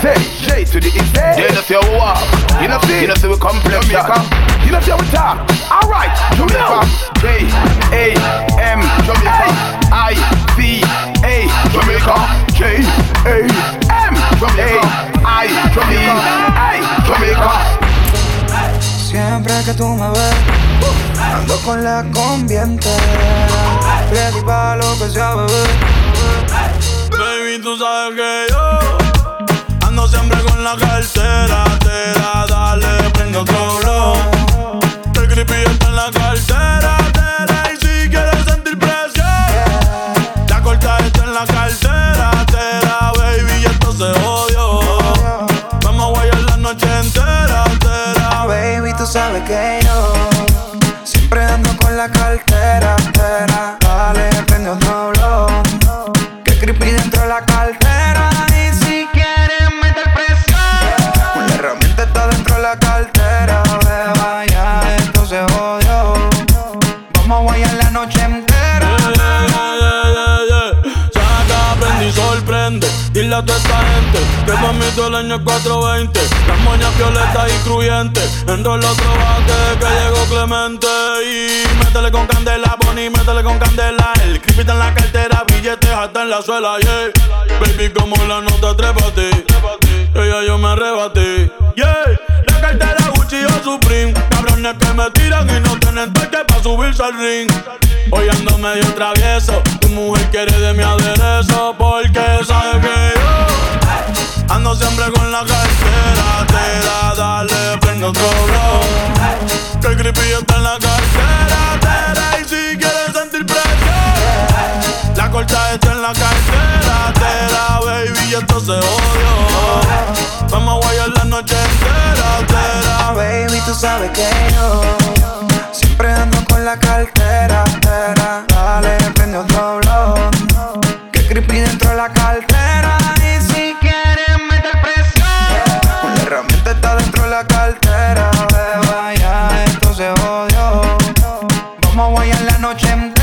Z, J to the east. You know see how we walk. You know see. You know see we complexion. You know see how we talk. All right, Jamaica. J A M Jamaica. I C A Jamaica. J A M Jamaica. I C A Jamaica. Siempre que tú me ves, ando con la conviente. Ready para lo que sea, bebé. Sabes que yo siempre ando con la cartera. Tera. Que todo el año es 420. Las moñas violetas y cruyentes. Entró el otro bate que llegó Clemente. Y métele con candela, Bonnie, métele con candela. El creepy en la cartera, billetes hasta en la suela, yeah. Baby, como la nota, trépate. Ella yo me arrebaté, yeah. La cartera Gucci o Supreme. Cabrones que me tiran y no tienen toque pa' subirse al ring. Hoy ando medio travieso. Tu mujer quiere de mi aderezo. Porque sabe Que el creepy está en la cartera. Y si quieres sentir presión, la corta está en la cartera. Baby, y esto se odio. Vamos a guayar la noche entera. Baby, tú sabes que yo siempre ando con la cartera. Tera. Dale, prende otro out